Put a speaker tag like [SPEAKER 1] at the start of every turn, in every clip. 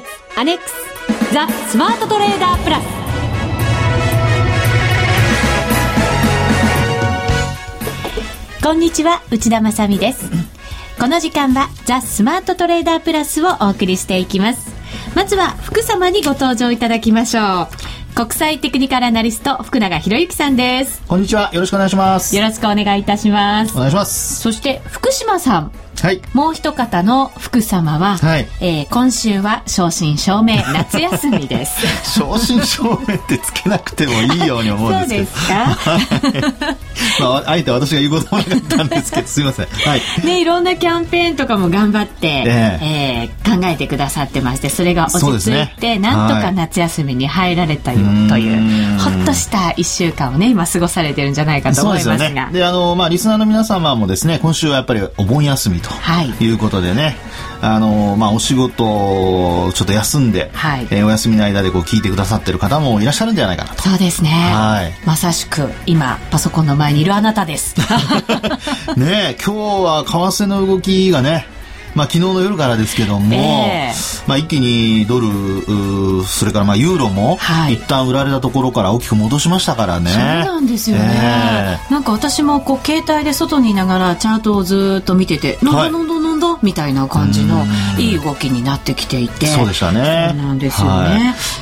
[SPEAKER 1] 決アネックスザ・スマートトレーダープラス。こんにちは内田まさです。この時間はザ・スマートトレーダープラスをお送りしていきます。まずは福様にご登場いただきましょう。国際テクニカルアナリスト福永博之さんです。
[SPEAKER 2] こんにちはよろしくお願いします。
[SPEAKER 1] よろしくお願いいたします。
[SPEAKER 2] お願いします。
[SPEAKER 1] そして福島さん
[SPEAKER 2] はい。
[SPEAKER 1] もう一方の福様は、はい、えー、今週は正真正銘夏休みです。
[SPEAKER 2] 正真正銘ってつけなくてもいいように思うんですけど。そうですか？まあ、あえて私が言うこともなかったんですけど、すみません。はい。
[SPEAKER 1] ね、いろんなキャンペーンとかも頑張って、えー、えー、考えてくださってまして、それが落ち着いて、ね、なんとか夏休みに入られたよ、という、ほっとした一週間をね、今過ごされてるんじゃないかと思いますが。で、ね、
[SPEAKER 2] あの、まあ、リスナーの皆様もですね、今週はやっぱりお盆休みとい。うことでね、はいあのまあ、お仕事をちょっと休んで、はい、えー、お休みの間でこう聞いてくださってる方もいらっしゃるんじゃないかなと。
[SPEAKER 1] そうですね、はい、まさしく今パソコンの前にいるあなたです。
[SPEAKER 2] ね今日は為替の動きがねまあ、昨日の夜からですけども、えー、まあ、一気にドルそれからまあユーロも、はい、一旦売られたところから大きく戻しましたからね。そう
[SPEAKER 1] なんですよね、えー、なんか私もこう携帯で外にいながらチャートをずっと見てて、はい、なんだなんだなんだみたいな感じのいい動きになってきていて。
[SPEAKER 2] そうでしたね。
[SPEAKER 1] そうなんですよね、は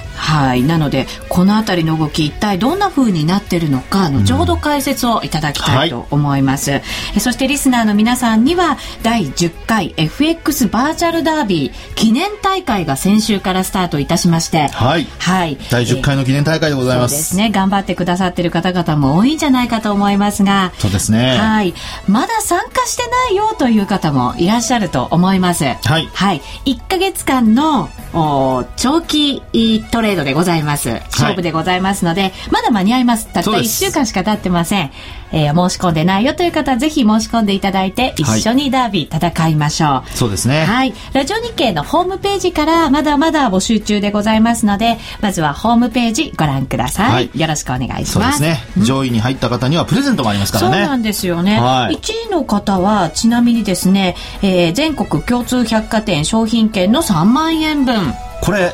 [SPEAKER 1] いはい。なのでこの辺りの動き一体どんな風になってるのか後ほど解説をいただきたいと思います、うんはい、そしてリスナーの皆さんには第10回 FX バーチャルダービー記念大会が先週からスタートいたしまして
[SPEAKER 2] はい、はい、第10回の記念大会でございます、
[SPEAKER 1] ですね。頑張ってくださってる方々も多いんじゃないかと思いますが
[SPEAKER 2] そうですね。
[SPEAKER 1] はい。まだ参加してないよという方もいらっしゃると思います。
[SPEAKER 2] はい、
[SPEAKER 1] はい、1か月間のお長期トレードでございます。勝負でございますので、はい、まだ間に合います。たった1週間しか経ってません。えー、申し込んでないよという方はぜひ申し込んでいただいて一緒にダービー戦いましょう、は
[SPEAKER 2] い、そうですね。
[SPEAKER 1] はい。ラジオ日経のホームページからまだまだ募集中でございますのでまずはホームページご覧ください、はい、よろしくお願いします。そうです
[SPEAKER 2] ね、上位に入った方にはプレゼントもありますからね。
[SPEAKER 1] そうなんですよね、はい、1位の方はちなみにですね、えー、全国共通百貨店商品券の3万円分
[SPEAKER 2] これ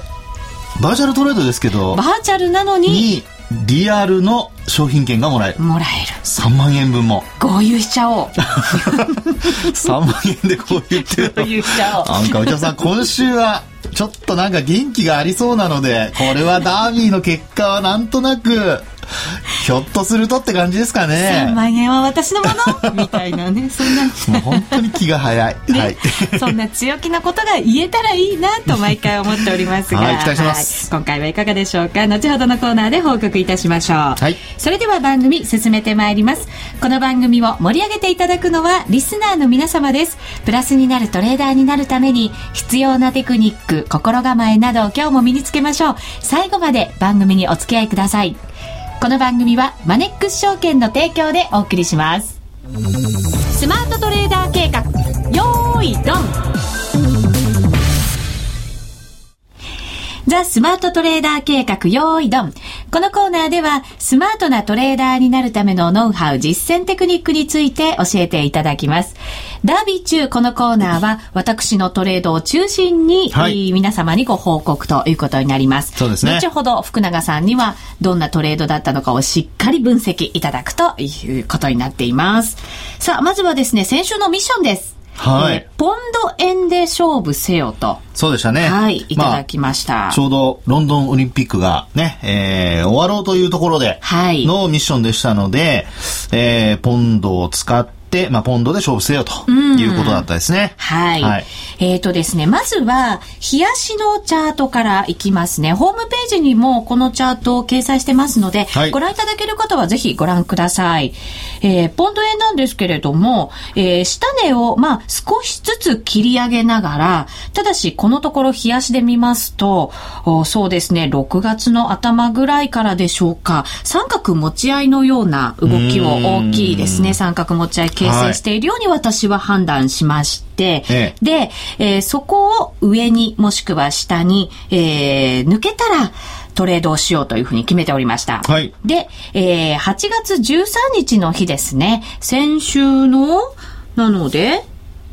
[SPEAKER 2] バーチャルトレードですけど
[SPEAKER 1] バーチャルなのに。
[SPEAKER 2] リアルの商品券がもらえる。
[SPEAKER 1] もらえる。
[SPEAKER 2] 3万円分も。
[SPEAKER 1] 合流しちゃおう。
[SPEAKER 2] 3万円で合流って
[SPEAKER 1] 合流しちゃおう。
[SPEAKER 2] なんか内田さん今週はちょっとなんか元気がありそうなのでこれはダービーの結果はなんとなく ひょっとするとって感じですかね。
[SPEAKER 1] 3万円は私のもの みたいなね、そんな。
[SPEAKER 2] もう本当に気が早い。
[SPEAKER 1] ね、はい。そんな強気なことが言えたらいいなと毎回思っておりますが。
[SPEAKER 2] はい、期待します、
[SPEAKER 1] はい、今回はいかがでしょうか。後ほどのコーナーで報告いたしましょう。
[SPEAKER 2] はい。
[SPEAKER 1] それでは番組進めてまいります。この番組を盛り上げていただくのはリスナーの皆様です。プラスになるトレーダーになるために必要なテクニック、心構えなど今日も身につけましょう。最後まで番組にお付き合いください。この番組はマネックス証券の提供でお送りしますスマートトレーダー計画よーいドンザ・スマートトレーダー計画用意ドン。このコーナーでは、スマートなトレーダーになるためのノウハウ、実践テクニックについて教えていただきます。ダービー中、このコーナーは、私のトレードを中心に、はい、皆様にご報告ということになります。
[SPEAKER 2] そうですね。
[SPEAKER 1] 後ほど、福永さんには、どんなトレードだったのかをしっかり分析いただくということになっています。さあ、まずはですね、先週のミッションです。
[SPEAKER 2] はい、え
[SPEAKER 1] ー、ポンド円で勝負せよと。
[SPEAKER 2] そうでしたね。
[SPEAKER 1] はい、いただきました。ま
[SPEAKER 2] あ、ちょうどロンドンオリンピックがね、えー、終わろうというところでのミッションでしたので、はい、えー、ポンドを使って、まあ、ポンドで勝負せよということだったですね。
[SPEAKER 1] はい。はい、えっ、ー、とですね、まずは、冷やしのチャートからいきますね。ホームページにもこのチャートを掲載してますので、はい、ご覧いただける方はぜひご覧ください。えー、ポンド円なんですけれども、えー、下値を、まあ、少しずつ切り上げながら、ただし、このところ冷やしで見ますと、そうですね、6月の頭ぐらいからでしょうか、三角持ち合いのような動きも大きいですね。三角持ち合い形成しているように私は判断しまして、はい、で、えー、そこを上にもしくは下に、えー、抜けたら、トレードをしようというふうに決めておりました。
[SPEAKER 2] はい。
[SPEAKER 1] で、えー、8月13日の日ですね、先週の、なので、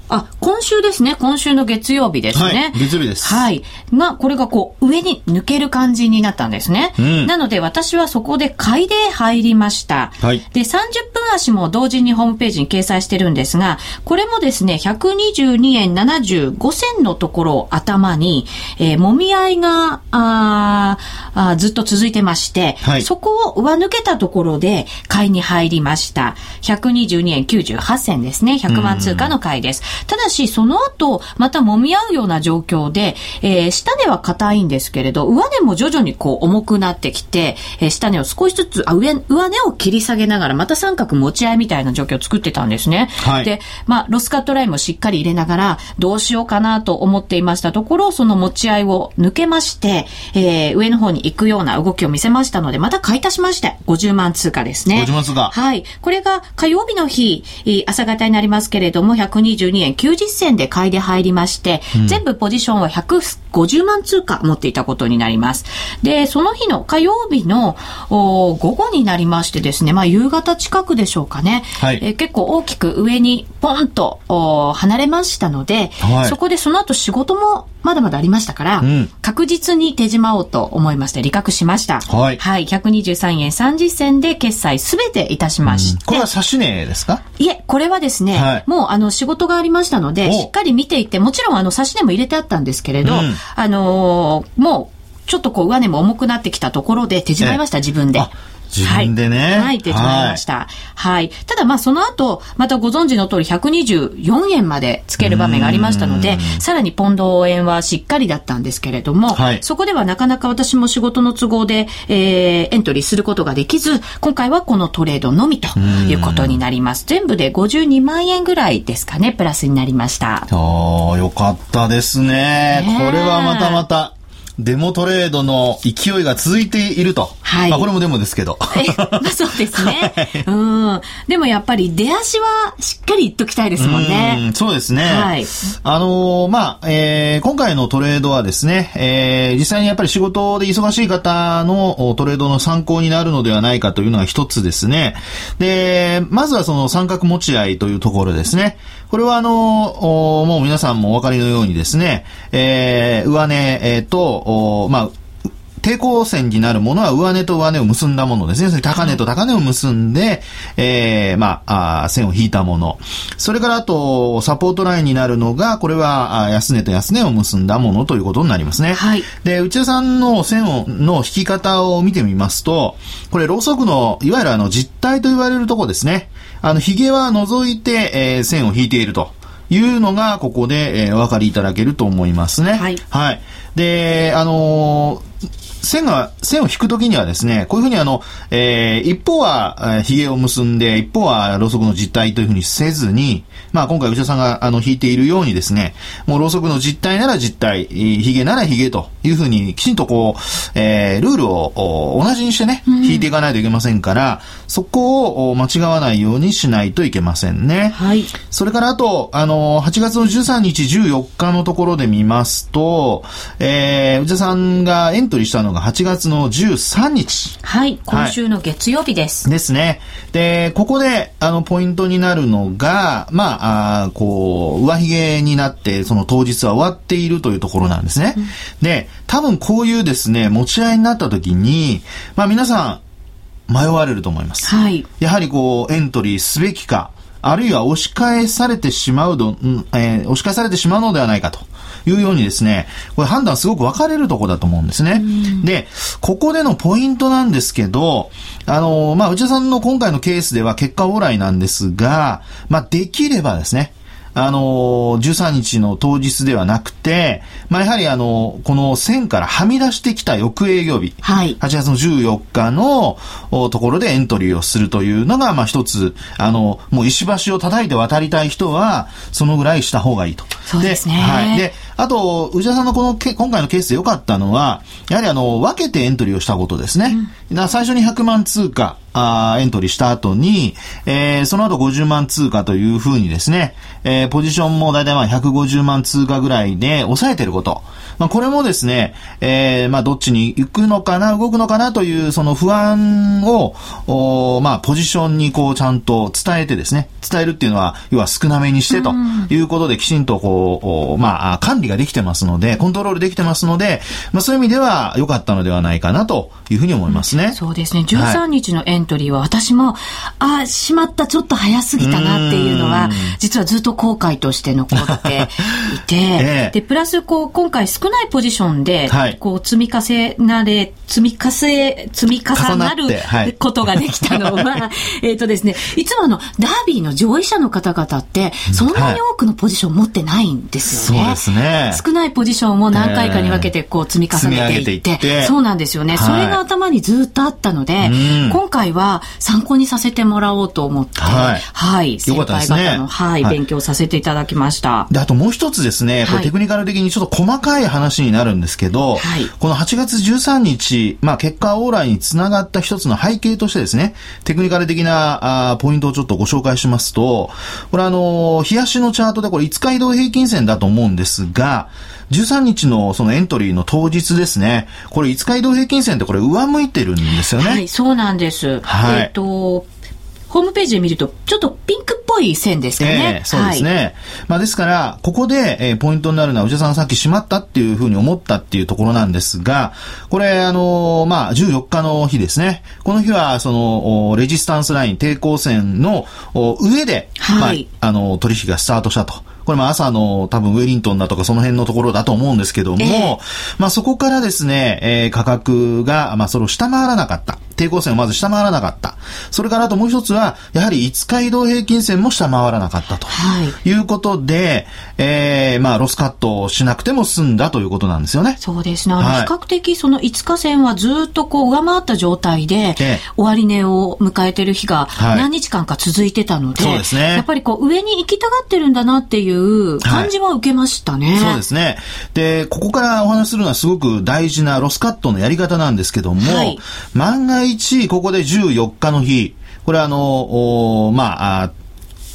[SPEAKER 1] あ、今週ですね。今週の月曜日ですね。
[SPEAKER 2] はい、月曜日です。
[SPEAKER 1] はい。が、これがこう、上に抜ける感じになったんですね。うん、なので、私はそこで買いで入りました。はい。で、30分足も同時にホームページに掲載してるんですが、これもですね、122円75銭のところを頭に、えー、もみ合いが、ああずっと続いてまして、はい、そこを上抜けたところで買いに入りました。122円98銭ですね。100万通貨の買いです。ただし、その後、また揉み合うような状況で、えー、下根は硬いんですけれど、上根も徐々にこう重くなってきて、えー、下根を少しずつ、あ、上、上根を切り下げながら、また三角持ち合いみたいな状況を作ってたんですね。はい、で、まあ、ロスカットラインもしっかり入れながら、どうしようかなと思っていましたところ、その持ち合いを抜けまして、えー、上の方に行くような動きを見せましたので、また買い足しまして、50万通貨ですね。
[SPEAKER 2] 50万通貨。
[SPEAKER 1] はい。これが火曜日の日、朝方になりますけれども、122円90銭で買いで入りまして、うん、全部ポジションは150万通貨持っていたことになります。で、その日の火曜日の午後になりましてですね、まあ夕方近くでしょうかね。はい、え結構大きく上にポンと離れましたので、はい、そこでその後仕事もまだまだありましたから、うん、確実に手締まおうと思いまして利確しました。はい。はい。123円30銭で決済すべていたしまして、うん、
[SPEAKER 2] これは指し値ですか？
[SPEAKER 1] いえ、これはですね、はい、もうあの仕事がありましたので、しっかり見ていて、もちろんあの指し値も入れてあったんですけれど、うん、あのー、もうちょっとこう上値も重くなってきたところで手締まいました、自分で。
[SPEAKER 2] 自分でね。はい、
[SPEAKER 1] はい、出てまいました。はい。ただまあその後、またご存知の通り124円までつける場面がありましたので、さらにポンド応援はしっかりだったんですけれども、はい、そこではなかなか私も仕事の都合で、えー、エントリーすることができず、今回はこのトレードのみということになります。全部で52万円ぐらいですかね、プラスになりました。
[SPEAKER 2] ああ、よかったですね。これはまたまたデモトレードの勢いが続いていると。はい。まあこれもデモですけど。
[SPEAKER 1] まあそうですね。はい、うん。でもやっぱり出足はしっかり言っときたいですもんね。
[SPEAKER 2] うん、そうですね。はい。あのー、まあ、えー、今回のトレードはですね、えー、実際にやっぱり仕事で忙しい方のトレードの参考になるのではないかというのが一つですね。で、まずはその三角持ち合いというところですね。これはあの、もう皆さんもお分かりのようにですね、えー、上値、えー、と、まあ、抵抗線になるものは上値と上値を結んだものですね。高値と高値を結んで、えー、まああ、線を引いたもの。それからあと、サポートラインになるのが、これは安値と安値を結んだものということになりますね。はい。で、内田さんの線をの引き方を見てみますと、これ、ローソクの、いわゆるあの、実体と言われるとこですね。あの、髭は除いて、えー、線を引いていると。いうのが、ここで、えー、お分かりいただけると思いますね。はい。はい。で、あのー線が、線を引くときにはですね、こういうふうにあの、えー、一方は、えー、髭を結んで、一方はろうそくの実体というふうにせずに、まあ今回内田さんがあの引いているようにですね、もうろうそくの実体なら実体、髭なら髭というふうにきちんとこう、えー、ルールを同じにしてね、引いていかないといけませんから、そこを間違わないようにしないといけませんね。はい。それからあと、あの、8月の13日、14日のところで見ますと、えー、内田さんがエントリーしたのが8月の13日。
[SPEAKER 1] はい。今週の月曜日です。
[SPEAKER 2] はい、ですね。で、ここで、あの、ポイントになるのが、まあ、あこう、上髭になって、その当日は終わっているというところなんですね。うん、で、多分こういうですね、持ち合いになった時に、まあ皆さん、迷われると思います。はい。やはりこう、エントリーすべきか、あるいは押し返されてしまうど、うんえー、押し返されてしまうのではないかと。いうようにですね、これ判断すごく分かれるとこだと思うんですね。で、ここでのポイントなんですけど、あの、まあ、内田さんの今回のケースでは結果往来なんですが、まあ、できればですね、あの、13日の当日ではなくて、まあ、やはりあの、この線からはみ出してきた翌営業日、はい、8月の14日のところでエントリーをするというのが、まあ、一つ、あの、もう石橋を叩いて渡りたい人は、そのぐらいした方がいいと。
[SPEAKER 1] そうですね。
[SPEAKER 2] はい。で、あと、内田さんのこのけ、今回のケースで良かったのは、やはりあの、分けてエントリーをしたことですね。うん、最初に100万通貨、あエントリーした後に、えー、その後50万通貨というふうにですね、えー、ポジションもだいたいまあ150万通貨ぐらいで抑えてること。まあ、これもですね、えー、まあ、どっちに行くのかな、動くのかなという、その不安を、おまあ、ポジションにこう、ちゃんと伝えてですね、伝えるっていうのは、要は少なめにしてということで、きちんとこう、まあ、管理ができてますので、コントロールできてますので、まあ、そういう意味では良かったのではないかなというふうに思いますね。うん、
[SPEAKER 1] そうですね。13日のエントリーは、私も、はい、あ、しまった、ちょっと早すぎたなっていうのは、実はずっと後悔として残っていて、ええ、で、プラス、こう、今回少ないポジションで、はい、こう、積み重なれ、積み重ね、積み重なることができたのは、はい、えっとですね、いつもあの、ダービーの上位者の方々って、そんなに多くのポジション持ってないんですよね。
[SPEAKER 2] そうですね。
[SPEAKER 1] 少ないポジションを何回かに分けて、こう、積み重ねていって、てそうなんですよね、それが頭にずっとあったので、今回は参考にさせてもらおうと思って、はい。はい、先輩方の、はい、勉強させていただきました。
[SPEAKER 2] で、あともう一つですね、これテクニカル的にちょっと細かい話になるんですけど、はい、この8月13日、まあ、結果往来につながった一つの背景としてですね、テクニカル的なあポイントをちょっとご紹介しますと、これあのー、冷やしのチャートでこれ5日移動平均線だと思うんですが、13日のそのエントリーの当日ですね、これ5日移動平均線ってこれ上向いてるんですよね。
[SPEAKER 1] はい、そうなんです。はい、えっ、と、ホームページで見ると、ちょっとピンクっぽい線ですかね。
[SPEAKER 2] えー、そうですね。はい、まあですから、ここで、えー、ポイントになるのは、内田さんさっき閉まったっていうふうに思ったっていうところなんですが、これ、あのー、まあ、14日の日ですね。この日は、その、レジスタンスライン、抵抗線の上で、はい、まあ、あの、取引がスタートしたと。これも朝の多分ウェリントンだとかその辺のところだと思うんですけども、えー、まあそこからですね、えー、価格が、まあそれを下回らなかった。抵抗線をまず下回らなかった。それからあともう一つは、やはり5日移動平均線も下回らなかったと。はい。いうことで、えー、まあロスカットをしなくても済んだということなんですよね。
[SPEAKER 1] そうですね。あの、比較的その5日線はずっとこう上回った状態で、終値を迎えてる日が何日間か続いてたので、はい、そうですね。やっぱりこう上に行きたがってるんだなっていう感じは受けましたね。はい、
[SPEAKER 2] そうですね。で、ここからお話しするのはすごく大事なロスカットのやり方なんですけども、はい、万が一、ここで14日の日、これあの、まあ、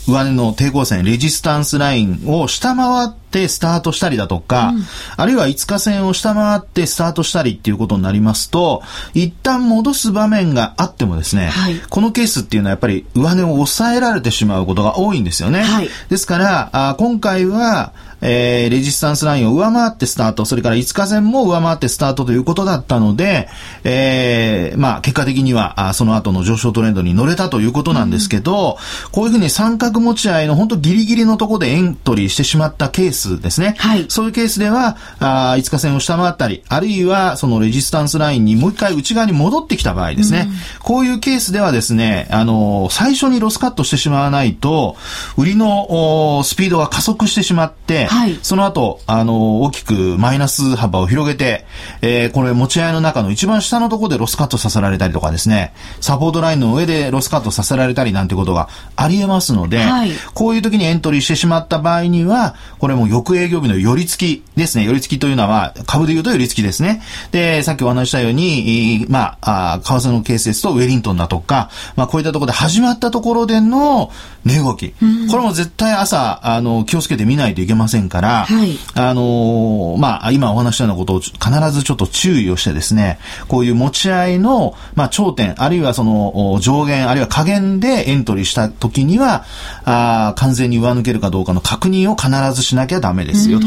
[SPEAKER 2] 上値の抵抗線、レジスタンスラインを下回ってスタートしたりだとか、うん、あるいは5日線を下回ってスタートしたりっていうことになりますと、一旦戻す場面があってもですね、はい、このケースっていうのはやっぱり上値を抑えられてしまうことが多いんですよね。はい、ですから、あ今回は、えー、レジスタンスラインを上回ってスタート、それから5日線も上回ってスタートということだったので、えー、まあ、結果的には、あその後の上昇トレンドに乗れたということなんですけど、うん、こういうふうに三角持ち合いの本当ギリギリのところでエントリーしてしまったケースですね。はい。そういうケースでは、あ5日線を下回ったり、あるいはそのレジスタンスラインにもう一回内側に戻ってきた場合ですね。うん、こういうケースではですね、あの、最初にロスカットしてしまわないと、売りのスピードが加速してしまって、はい、その後、あの、大きくマイナス幅を広げて、えー、これ持ち合いの中の一番下のところでロスカットさせられたりとかですね、サポートラインの上でロスカットさせられたりなんてことがあり得ますので、はい、こういう時にエントリーしてしまった場合には、これも翌営業日の寄り付きですね。寄り付きというのは、株で言うと寄り付きですね。で、さっきお話したように、まあ、あ為替のケースですとウェリントンだとか、まあ、こういったところで始まったところでの値動き。うん、これも絶対朝、あの、気をつけて見ないといけませんから、はい、あのー、まあ、今お話したようなことを必ずちょっと注意をしてですね、こういう持ち合いの、まあ、頂点、あるいはその上限、あるいは下限でエントリーした時には、あ完全に上抜けるかどうかの確認を必ずしなきゃダメですよ、と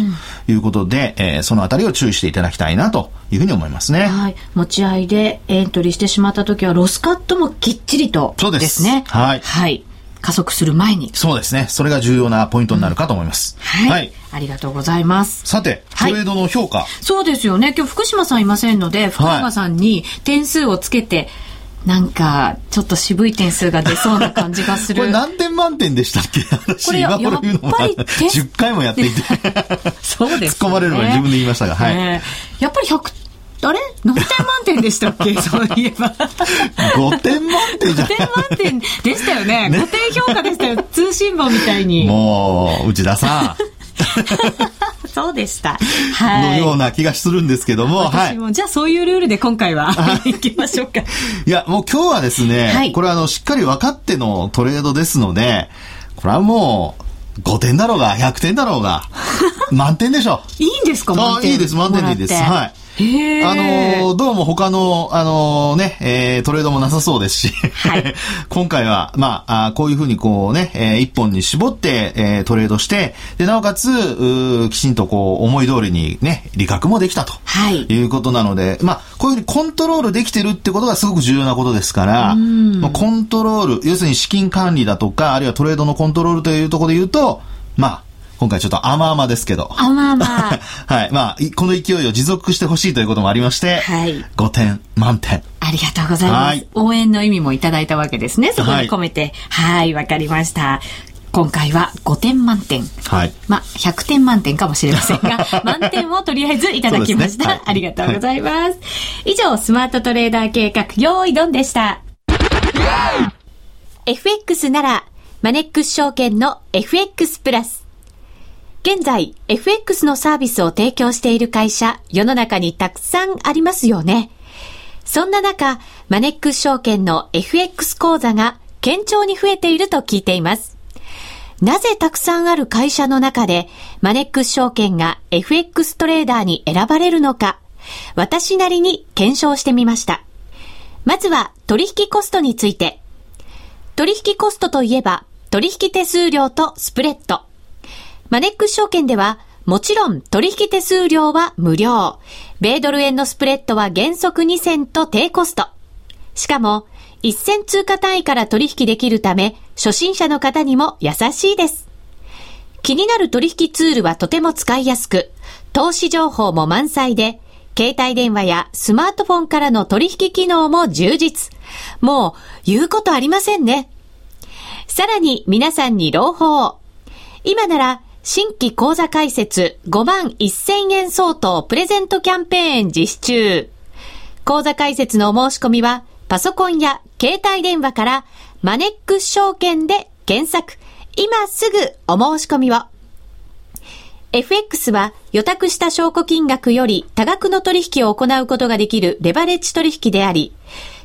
[SPEAKER 2] いうことで、えー、そのあたりを注意していただきたいなというふうに思いますね。
[SPEAKER 1] はい。持ち合いでエントリーしてしまった時は、ロスカットもきっちりと、そうですね。はい。はい。加速する前に。
[SPEAKER 2] そうですね。それが重要なポイントになるかと思います。
[SPEAKER 1] はい、はい。ありがとうございます。
[SPEAKER 2] さて、トレードの評価、はい、
[SPEAKER 1] そうですよね。今日福島さんいませんので、福山さんに点数をつけて、なんか、ちょっと渋い点数が出そうな感じがする。
[SPEAKER 2] これ何点満点でしたっけ？
[SPEAKER 1] これやっぱり
[SPEAKER 2] 10回もやっていて
[SPEAKER 1] そうです、
[SPEAKER 2] ね、突っ込まれる前に自分で言いましたが、はい。
[SPEAKER 1] やっぱり100あれ？何点満点でしたっけ？そういえば。
[SPEAKER 2] 5点満点じゃ5
[SPEAKER 1] 点満点でしたよね。ね5点評価でしたよ。通信簿みたいに。
[SPEAKER 2] もう、内田さん。
[SPEAKER 1] そうでした。
[SPEAKER 2] はい。のような気がするんですけども、
[SPEAKER 1] 私も、はい、じゃあそういうルールで今回は行きましょうか。
[SPEAKER 2] いや、もう今日はですね、はい、これはあの、しっかり分かってのトレードですので、これはもう、5点だろうが、100点だろうが、満点でしょ。
[SPEAKER 1] いいんですか？
[SPEAKER 2] 満点。いいです、満点でいいです。はい。あの、どうも他の、あのね、えー、トレードもなさそうですし、はい、今回は、まあ、あこういうふうにこうね、えー、一本に絞って、えー、トレードして、で、なおかつ、うきちんとこう、思い通りにね、利確もできたと。はい。いうことなので、まあ、こういうふうにコントロールできてるってことがすごく重要なことですから、まあ、コントロール、要するに資金管理だとか、あるいはトレードのコントロールというところで言うと、まあ、今回ちょっと甘々ですけど。
[SPEAKER 1] 甘々。
[SPEAKER 2] はい。まあ、この勢いを持続してほしいということもありまして、はい。5点満点。
[SPEAKER 1] ありがとうございます。はい、応援の意味もいただいたわけですね。そこに込めて。はい、わ、はい、かりました。今回は5点満点。はい。まあ、100点満点かもしれませんが、満点をとりあえずいただきました。ねはい、ありがとうございます。はい、以上、スマートトレーダー計画、用意ドンでした。FX なら、マネックス証券の FX プラス。現在、FX のサービスを提供している会社、世の中にたくさんありますよね。そんな中、マネックス証券の FX 講座が堅調に増えていると聞いています。なぜたくさんある会社の中で、マネックス証券が FX トレーダーに選ばれるのか、私なりに検証してみました。まずは取引コストについて。取引コストといえば、取引手数料とスプレッド。マネックス証券では、もちろん取引手数料は無料。米ドル円のスプレッドは原則2銭と低コスト。しかも、1銭通貨単位から取引できるため、初心者の方にも優しいです。気になる取引ツールはとても使いやすく、投資情報も満載で、携帯電話やスマートフォンからの取引機能も充実。もう、言うことありませんね。さらに皆さんに朗報。今なら新規講座開設5万1000円相当プレゼントキャンペーン実施中。講座開設のお申し込みは、パソコンや携帯電話からマネックス証券で検索。今すぐお申し込みを。FX は予託した証拠金額より多額の取引を行うことができるレバレッジ取引であり、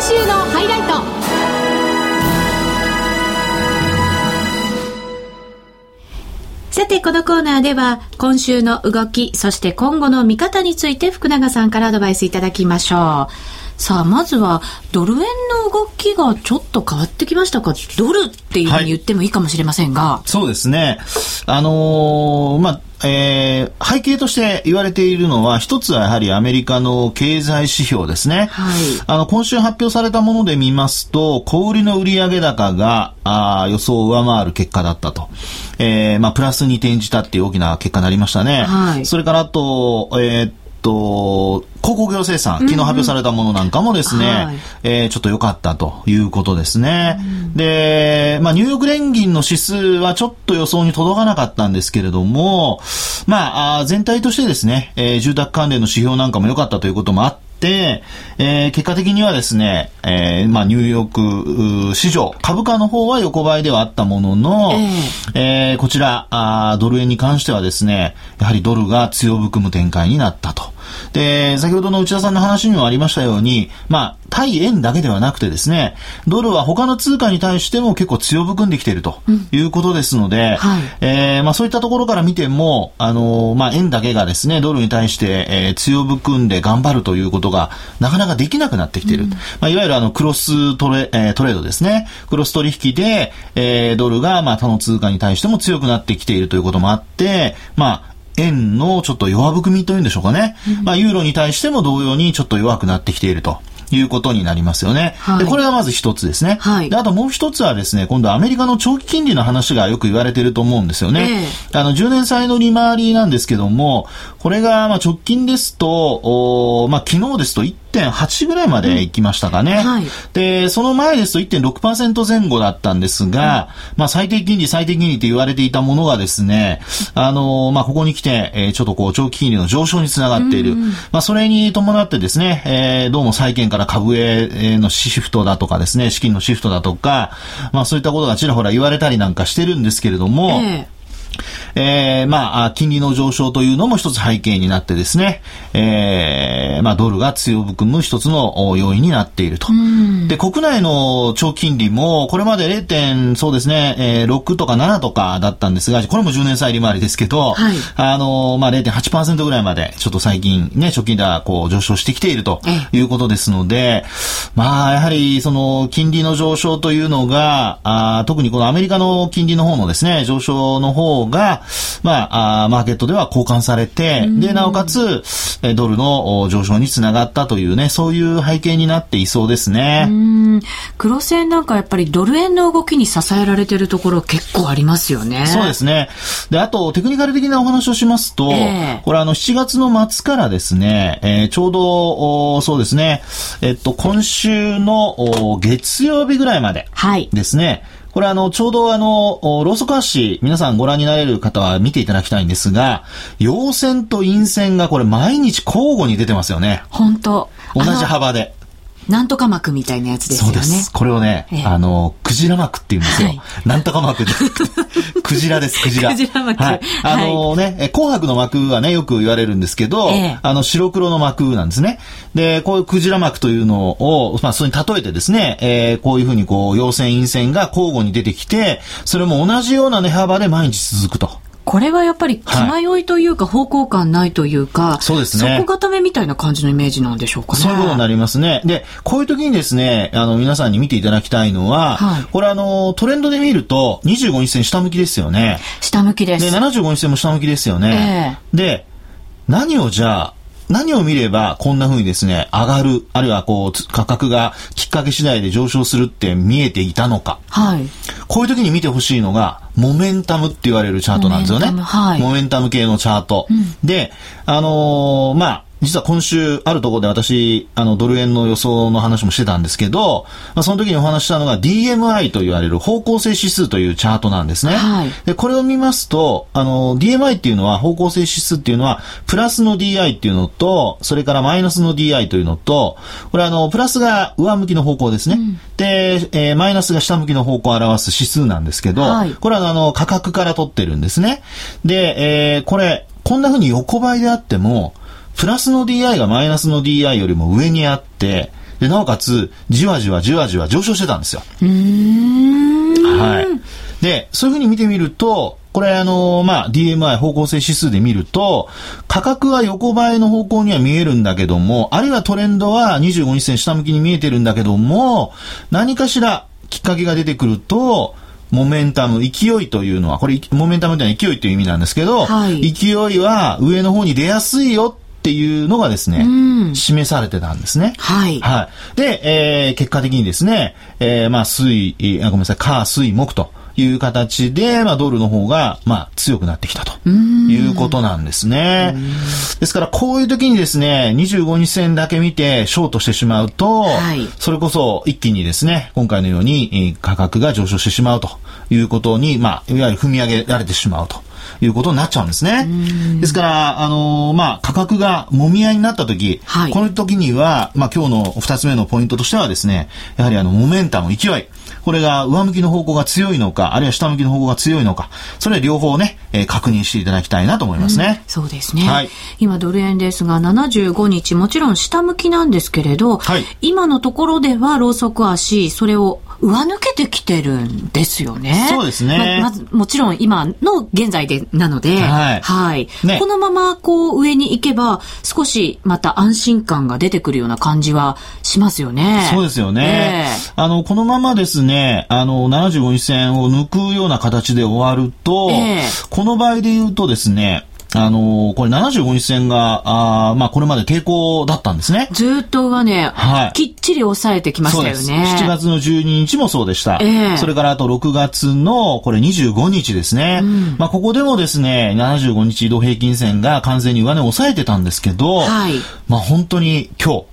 [SPEAKER 1] 週のハイライトさて、このコーナーでは、今週の動き、そして今後の見方について福永さんからアドバイスいただきましょう。さあ、まずは、ドル円の動きがちょっと変わってきましたか？ドルっていうふうに言ってもいいかもしれませんが。は
[SPEAKER 2] い、そうですね。あのー、まあ、えー、背景として言われているのは、一つはやはりアメリカの経済指標ですね。はい。あの、今週発表されたもので見ますと、小売りの売上高が、あ予想を上回る結果だったと。えー、まあ、プラスに転じたっていう大きな結果になりましたね。はい。それからあと、えー、と、鉱工業生産、昨日発表されたものなんかもですね、はい、えー、ちょっと良かったということですね。うん、で、まあ、ニューヨーク連銀の指数はちょっと予想に届かなかったんですけれども、まあ、全体としてですね、えー、住宅関連の指標なんかも良かったということもあって、、えー、結果的にはですね、えー、まあ、ニューヨーク市場、株価の方は横ばいではあったものの、えー、えー、こちらあ、ドル円に関してはですね、やはりドルが強含む展開になったと。で、先ほどの内田さんの話にもありましたように、まあ、対円だけではなくてですね、ドルは他の通貨に対しても結構強含んできているということですので、うんはい、えー、まあそういったところから見ても、あのー、まあ円だけがですね、ドルに対して、えー、強含んで頑張るということがなかなかできなくなってきている。うん、まあいわゆるあのクロストレ,、えー、トレードですね。クロス取引で、えー、ドルがまあ他の通貨に対しても強くなってきているということもあって、まあ円のちょっと弱含みというんでしょうかね。うん、まあユーロに対しても同様にちょっと弱くなってきていると。いうことになりますよね。はい、でこれがまず一つですね。はい、であともう一つはですね、今度アメリカの長期金利の話がよく言われていると思うんですよね。えー、あの、10年債の利回りなんですけども、これがまあ直近ですと、おまあ昨日ですと1.8ぐらいまで行きましたかね。うんはい、で、その前ですと1.6%前後だったんですが、うん、まあ最低金利、最低金利と言われていたものがですね、あの、まあここに来て、えー、ちょっとこう長期金利の上昇につながっている。うん、まあそれに伴ってですね、えー、どうも債券から株へのシフトだとかですね、資金のシフトだとか、まあそういったことがちらほら言われたりなんかしてるんですけれども、えーえー、まあ、金利の上昇というのも一つ背景になってですね、えー、まあ、ドルが強含む一つの要因になっていると。で、国内の長金利も、これまで 0. そうですね、えー、6とか7とかだったんですが、これも10年債利回りですけど、はい、あの、まあ、0.8%ぐらいまで、ちょっと最近ね、貯金がこう上昇してきているということですので、まあ、やはり、その、金利の上昇というのが、あ特にこのアメリカの金利の方のですね、上昇の方が、まあ、あマーケットでは交換されて、で、なおかつ、ドルの上昇につながったというね、そういう背景になっていそうですね。
[SPEAKER 1] 黒線なんかやっぱりドル円の動きに支えられてるところ結構ありますよね。
[SPEAKER 2] そうですね。で、あと、テクニカル的なお話をしますと、えー、これあの、7月の末からですね、えー、ちょうど、そうですね、えっと、今週の月曜日ぐらいまでですね、はいこれあの、ちょうどあの、ローソク足、シ皆さんご覧になれる方は見ていただきたいんですが、陽線と陰線がこれ毎日交互に出てますよね。
[SPEAKER 1] 本当
[SPEAKER 2] 同じ幅で。
[SPEAKER 1] なんとか膜みたいなやつですよね。そうです。
[SPEAKER 2] これをね、ええ、あの、クジラ膜って言うんですよ。はい、なんとか膜で。クジラです、クジラ。
[SPEAKER 1] クジラ膜。はい。
[SPEAKER 2] あのね、はい、紅白の膜はね、よく言われるんですけど、え、あの、白黒の膜なんですね。で、こういうクジラ膜というのを、まあ、それに例えてですね、えー、こういうふうにこう、陽線、陰線が交互に出てきて、それも同じような値幅で毎日続くと。
[SPEAKER 1] これはやっぱり気迷いというか、方向感ないというか、
[SPEAKER 2] そうですね。
[SPEAKER 1] 底固めみたいな感じのイメージなんでしょうかね。
[SPEAKER 2] そういうことになりますね。で、こういう時にですね、あの、皆さんに見ていただきたいのは、はい、これあの、トレンドで見ると、25日線下向きですよね。
[SPEAKER 1] 下向きです。
[SPEAKER 2] で、75日線も下向きですよね。えー、で、何をじゃあ、何を見ればこんな風にですね、上がる、あるいはこう、価格がきっかけ次第で上昇するって見えていたのか。はい。こういう時に見てほしいのが、モメンタムって言われるチャートなんですよね。モメンタム,、はい、モメンタム系のチャート。うん、で、あのー、まあ、実は今週あるところで私、あの、ドル円の予想の話もしてたんですけど、まあ、その時にお話したのが DMI と言われる方向性指数というチャートなんですね。はい、で、これを見ますと、あの、DMI っていうのは、方向性指数っていうのは、プラスの DI っていうのと、それからマイナスの DI というのと、これあの、プラスが上向きの方向ですね。うん、で、えー、マイナスが下向きの方向を表す指数なんですけど、はい、これはあの、価格から取ってるんですね。で、えー、これ、こんな風に横ばいであっても、プラスの DI がマイナスの DI よりも上にあって、で、なおかつ、じわじわじわじわ上昇してたんですよ。はい。で、そういうふうに見てみると、これあの、まあ、DMI 方向性指数で見ると、価格は横ばいの方向には見えるんだけども、あるいはトレンドは25日線下向きに見えてるんだけども、何かしらきっかけが出てくると、モメンタム、勢いというのは、これ、モメンタムというのは勢いという意味なんですけど、はい、勢いは上の方に出やすいよっていうのがですね、うん、示されてたんですね。
[SPEAKER 1] はい。
[SPEAKER 2] はい。で、えー、結果的にですね、えー、まあ、水、あごめんなさい、火、水、木と、いう形で、まあ、ドルの方が、まあ、強くなってきたということなんですね。ですから、こういう時にですね、25日線だけ見て、ショートしてしまうと、はい、それこそ一気にですね、今回のように価格が上昇してしまうということに、まあ、いわゆる踏み上げられてしまうと。いうことになっちゃうんですね。ですから、あのー、まあ、価格がもみ合いになった時、はい、この時には、まあ、今日の二つ目のポイントとしてはですね、やはりあの、モメンタム、勢い。これが上向きの方向が強いのか、あるいは下向きの方向が強いのか、それ両方ね、えー、確認していただきたいなと思いますね。
[SPEAKER 1] うん、そうですね。はい、今ドル円ですが、75日、もちろん下向きなんですけれど、はい、今のところではローソク足、それを上抜けてきてるんですよね。
[SPEAKER 2] そうですね。
[SPEAKER 1] ままず、もちろん今の現在でなので、はい。はい。ね、このままこう上に行けば、少しまた安心感が出てくるような感じはしますよね。
[SPEAKER 2] そうですよね。えー、あの、このままですね、あの、75日線を抜くような形で終わると、えー、この場合で言うとですね、あのー、これ75日線が、あまあこれまで抵抗だったんですね。
[SPEAKER 1] ずっとはね、はい、きっちり抑えてきましたよね。
[SPEAKER 2] 7月の12日もそうでした。えー、それからあと6月のこれ25日ですね。うん、まあここでもですね、75日移動平均線が完全に上値を抑えてたんですけど、はい、まあ本当に今日、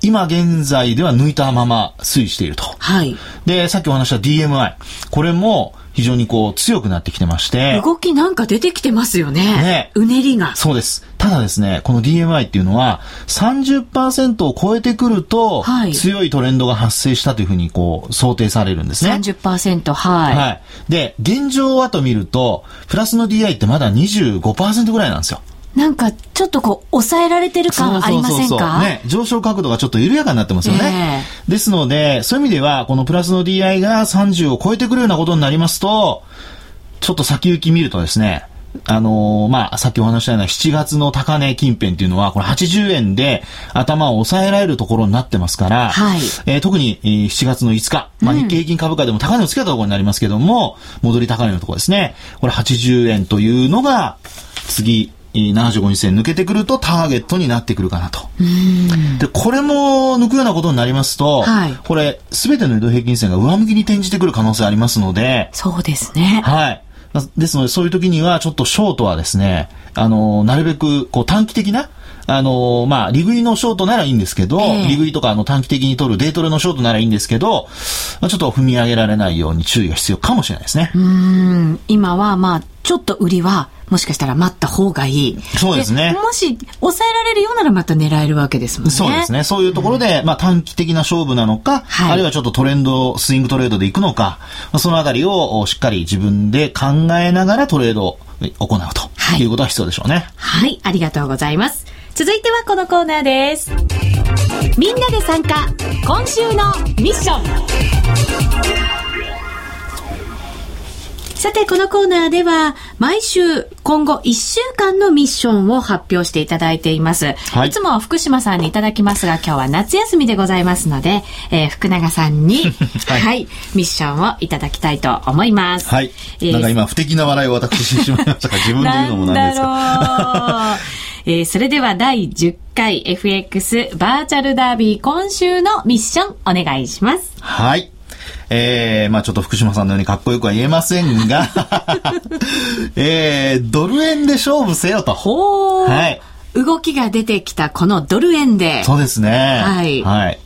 [SPEAKER 2] 今現在では抜いたまま推移していると。はい。で、さっきお話した DMI。これも非常にこう強くなってきてまして。
[SPEAKER 1] 動きなんか出てきてますよね。ね。うねりが。
[SPEAKER 2] そうです。ただですね、この DMI っていうのは30%を超えてくると、はい、強いトレンドが発生したというふうにこう想定されるんですね。
[SPEAKER 1] 30%、はい。はい。
[SPEAKER 2] で、現状はと見ると、プラスの DI ってまだ25%ぐらいなんですよ。
[SPEAKER 1] なんかちょっとこう抑えられてる感ありませんか？
[SPEAKER 2] ね、上昇角度がちょっと緩やかになってますよね、えー、ですのでそういう意味ではこのプラスの DI が30を超えてくるようなことになりますとちょっと先行き見るとですねあのー、まあ、さっきお話したような7月の高値近辺っていうのは、これ80円で頭を抑えられるところになってますから、はい、えー、特に、えー、7月の5日、まあ、日経平均株価でも高値をつけたところになりますけども、うん、戻り高値のところですね。これ80円というのが、次、75日線抜けてくるとターゲットになってくるかなと。で、これも抜くようなことになりますと、はい、これ、すべての移動平均線が上向きに転じてくる可能性ありますので、
[SPEAKER 1] そうですね。
[SPEAKER 2] はい。ですので、そういう時には、ちょっとショートはですね、あの、なるべく、こう、短期的な、あのまあ、利食いのショートならいいんですけど、えー、利食いとか、あの、短期的に取るデートレのショートならいいんですけど、まあ、ちょっと踏み上げられないように注意が必要かもしれないですね。
[SPEAKER 1] うん。今は、まあ、ちょっと売りは、もしかしたら待った方がいい。
[SPEAKER 2] そうですね。
[SPEAKER 1] もし抑えられるようならまた狙えるわけですもんね。
[SPEAKER 2] そうですね。そういうところで、うん、まあ短期的な勝負なのか、はい、あるいはちょっとトレンド、スイングトレードでいくのか、そのあたりをしっかり自分で考えながらトレードを行うと、はい、いうことは必要でしょうね。
[SPEAKER 1] はい、ありがとうございます。続いてはこのコーナーです。みんなで参加、今週のミッション。さて、このコーナーでは、毎週、今後1週間のミッションを発表していただいています。はい、いつも福島さんにいただきますが、今日は夏休みでございますので、えー、福永さんに、はい、はい、ミッションをいただきたいと思います。
[SPEAKER 2] はい。えー、なんか今、不敵な笑いを私してしまいましたが、自分で言うのもなんですか。
[SPEAKER 1] えー、それでは第10回 FX バーチャルダービー今週のミッションお願いします。
[SPEAKER 2] はい。えー、まあちょっと福島さんのようにかっこよくは言えませんが えー、ドル円で勝負せよと。
[SPEAKER 1] ほー。はい。動きが出てきたこのドル円で。
[SPEAKER 2] そうですね。はい。はい。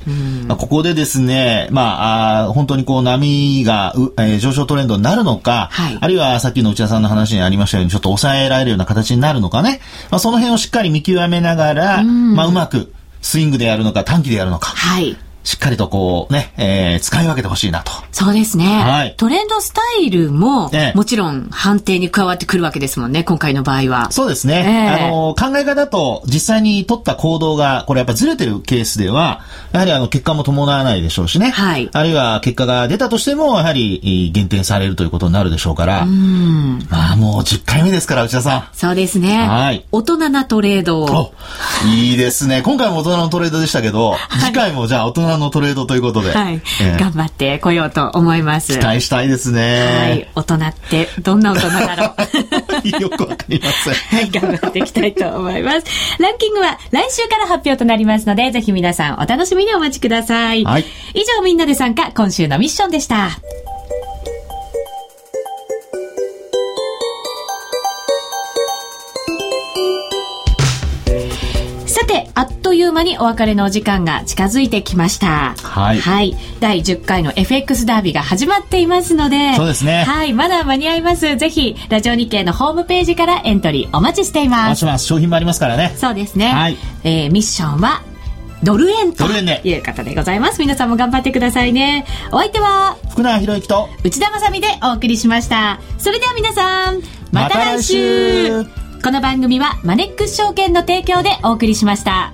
[SPEAKER 2] まあ、ここでですね、まあ、あ本当にこう波が、えー、上昇トレンドになるのか、はい、あるいはさっきの内田さんの話にありましたように、ちょっと抑えられるような形になるのかね。まあ、その辺をしっかり見極めながら、うん、まあ、うまくスイングでやるのか短期でやるのか。はい。しっかりとこうね、えー、使い分けてほしいなと。
[SPEAKER 1] そうですね。はい。トレンドスタイルも、ええ、もちろん判定に加わってくるわけですもんね、今回の場合は。
[SPEAKER 2] そうですね。えー、あの、考え方と実際に取った行動が、これやっぱずれてるケースでは、やはりあの、結果も伴わないでしょうしね。はい。あるいは結果が出たとしても、やはり減点されるということになるでしょうから。うん。まあもう10回目ですから、内田さん。
[SPEAKER 1] そうですね。はい。大人なトレードを。
[SPEAKER 2] いいですね。今回も大人のトレードでしたけど、はい、次回もじゃあ大人のトレードということで。はい。
[SPEAKER 1] えー、頑張ってこようと思います。
[SPEAKER 2] 期待したいですね。
[SPEAKER 1] はい。大人ってどんな大人だろ
[SPEAKER 2] う。よくわかりません。
[SPEAKER 1] はい。頑張っていきたいと思います。ランキングは来週から発表となりますので、ぜひ皆さんお楽しみにお待ちください。はい。以上みんなで参加、今週のミッションでした。という間にお別れのお時間が近づいてきました。はい。はい。第10回の FX ダービーが始まっていますので、
[SPEAKER 2] そうですね。
[SPEAKER 1] はい。まだ間に合います。ぜひ、ラジオ日経のホームページからエントリーお待ちしています。お待ちし
[SPEAKER 2] ます。商品もありますからね。
[SPEAKER 1] そうですね。はい。えー、ミッションは、ドル円という方でございます。皆さんも頑張ってくださいね。お相手は、
[SPEAKER 2] 福永博之と
[SPEAKER 1] 内田まさみでお送りしました。それでは皆さん、また来週まこの番組はマネックス証券の提供でお送りしました。